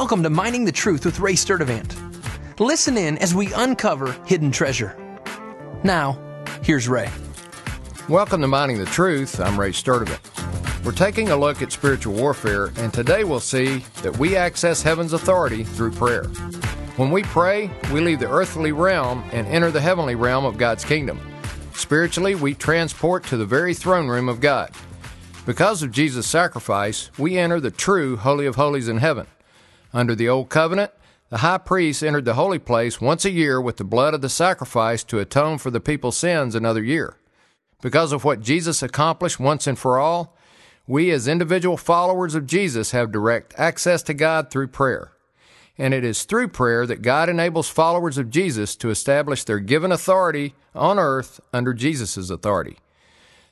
Welcome to Mining the Truth with Ray Sturdivant. Listen in as we uncover hidden treasure. Now, here's Ray. Welcome to Mining the Truth. I'm Ray Sturdivant. We're taking a look at spiritual warfare, and today we'll see that we access heaven's authority through prayer. When we pray, we leave the earthly realm and enter the heavenly realm of God's kingdom. Spiritually, we transport to the very throne room of God. Because of Jesus' sacrifice, we enter the true Holy of Holies in heaven. Under the Old Covenant, the high priest entered the holy place once a year with the blood of the sacrifice to atone for the people's sins another year. Because of what Jesus accomplished once and for all, we as individual followers of Jesus have direct access to God through prayer. And it is through prayer that God enables followers of Jesus to establish their given authority on earth under Jesus' authority.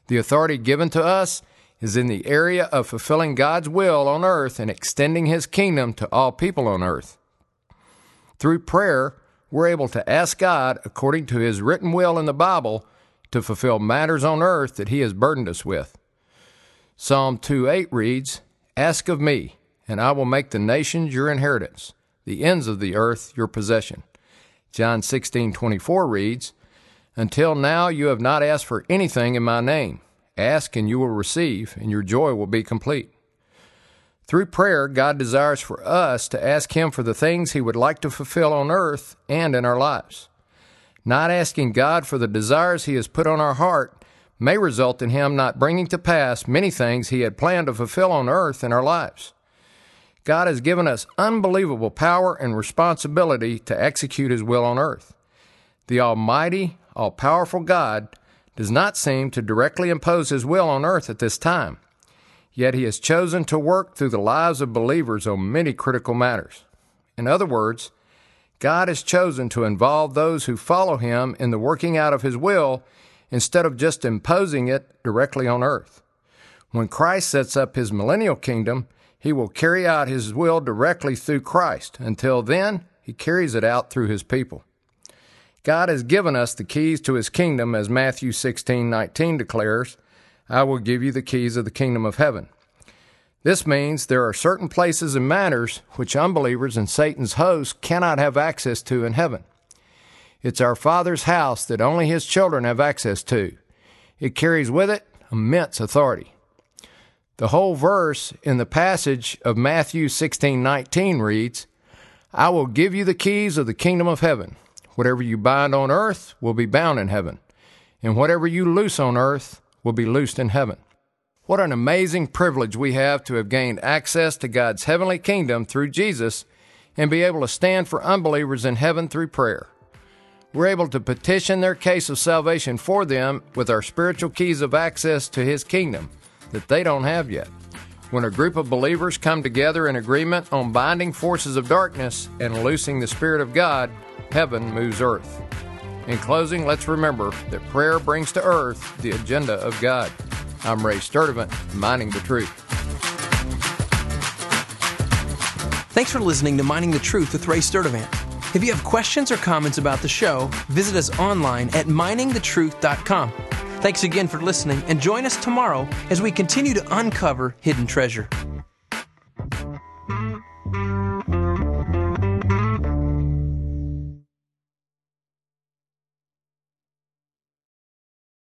The authority given to us is in the area of fulfilling God's will on earth and extending His kingdom to all people on earth. Through prayer, we're able to ask God, according to His written will in the Bible, to fulfill matters on earth that He has burdened us with. Psalm 2 8 reads, Ask of me, and I will make the nations your inheritance, the ends of the earth your possession. John 16 24 reads, Until now you have not asked for anything in my name. Ask and you will receive, and your joy will be complete. Through prayer, God desires for us to ask Him for the things He would like to fulfill on earth and in our lives. Not asking God for the desires He has put on our heart may result in Him not bringing to pass many things He had planned to fulfill on earth in our lives. God has given us unbelievable power and responsibility to execute His will on earth. The Almighty, all powerful God does not seem to directly impose his will on earth at this time. Yet he has chosen to work through the lives of believers on many critical matters. In other words, God has chosen to involve those who follow him in the working out of his will instead of just imposing it directly on earth. When Christ sets up his millennial kingdom, he will carry out his will directly through Christ. Until then, he carries it out through his people. God has given us the keys to his kingdom, as Matthew 16 19 declares, I will give you the keys of the kingdom of heaven. This means there are certain places and matters which unbelievers and Satan's hosts cannot have access to in heaven. It's our Father's house that only His children have access to. It carries with it immense authority. The whole verse in the passage of Matthew 16:19 reads, "I will give you the keys of the kingdom of heaven. Whatever you bind on earth will be bound in heaven, and whatever you loose on earth will be loosed in heaven. What an amazing privilege we have to have gained access to God's heavenly kingdom through Jesus and be able to stand for unbelievers in heaven through prayer. We're able to petition their case of salvation for them with our spiritual keys of access to His kingdom that they don't have yet. When a group of believers come together in agreement on binding forces of darkness and loosing the Spirit of God, heaven moves earth. In closing, let's remember that prayer brings to earth the agenda of God. I'm Ray Sturdivant, Mining the Truth. Thanks for listening to Mining the Truth with Ray Sturdivant. If you have questions or comments about the show, visit us online at miningthetruth.com. Thanks again for listening and join us tomorrow as we continue to uncover hidden treasure.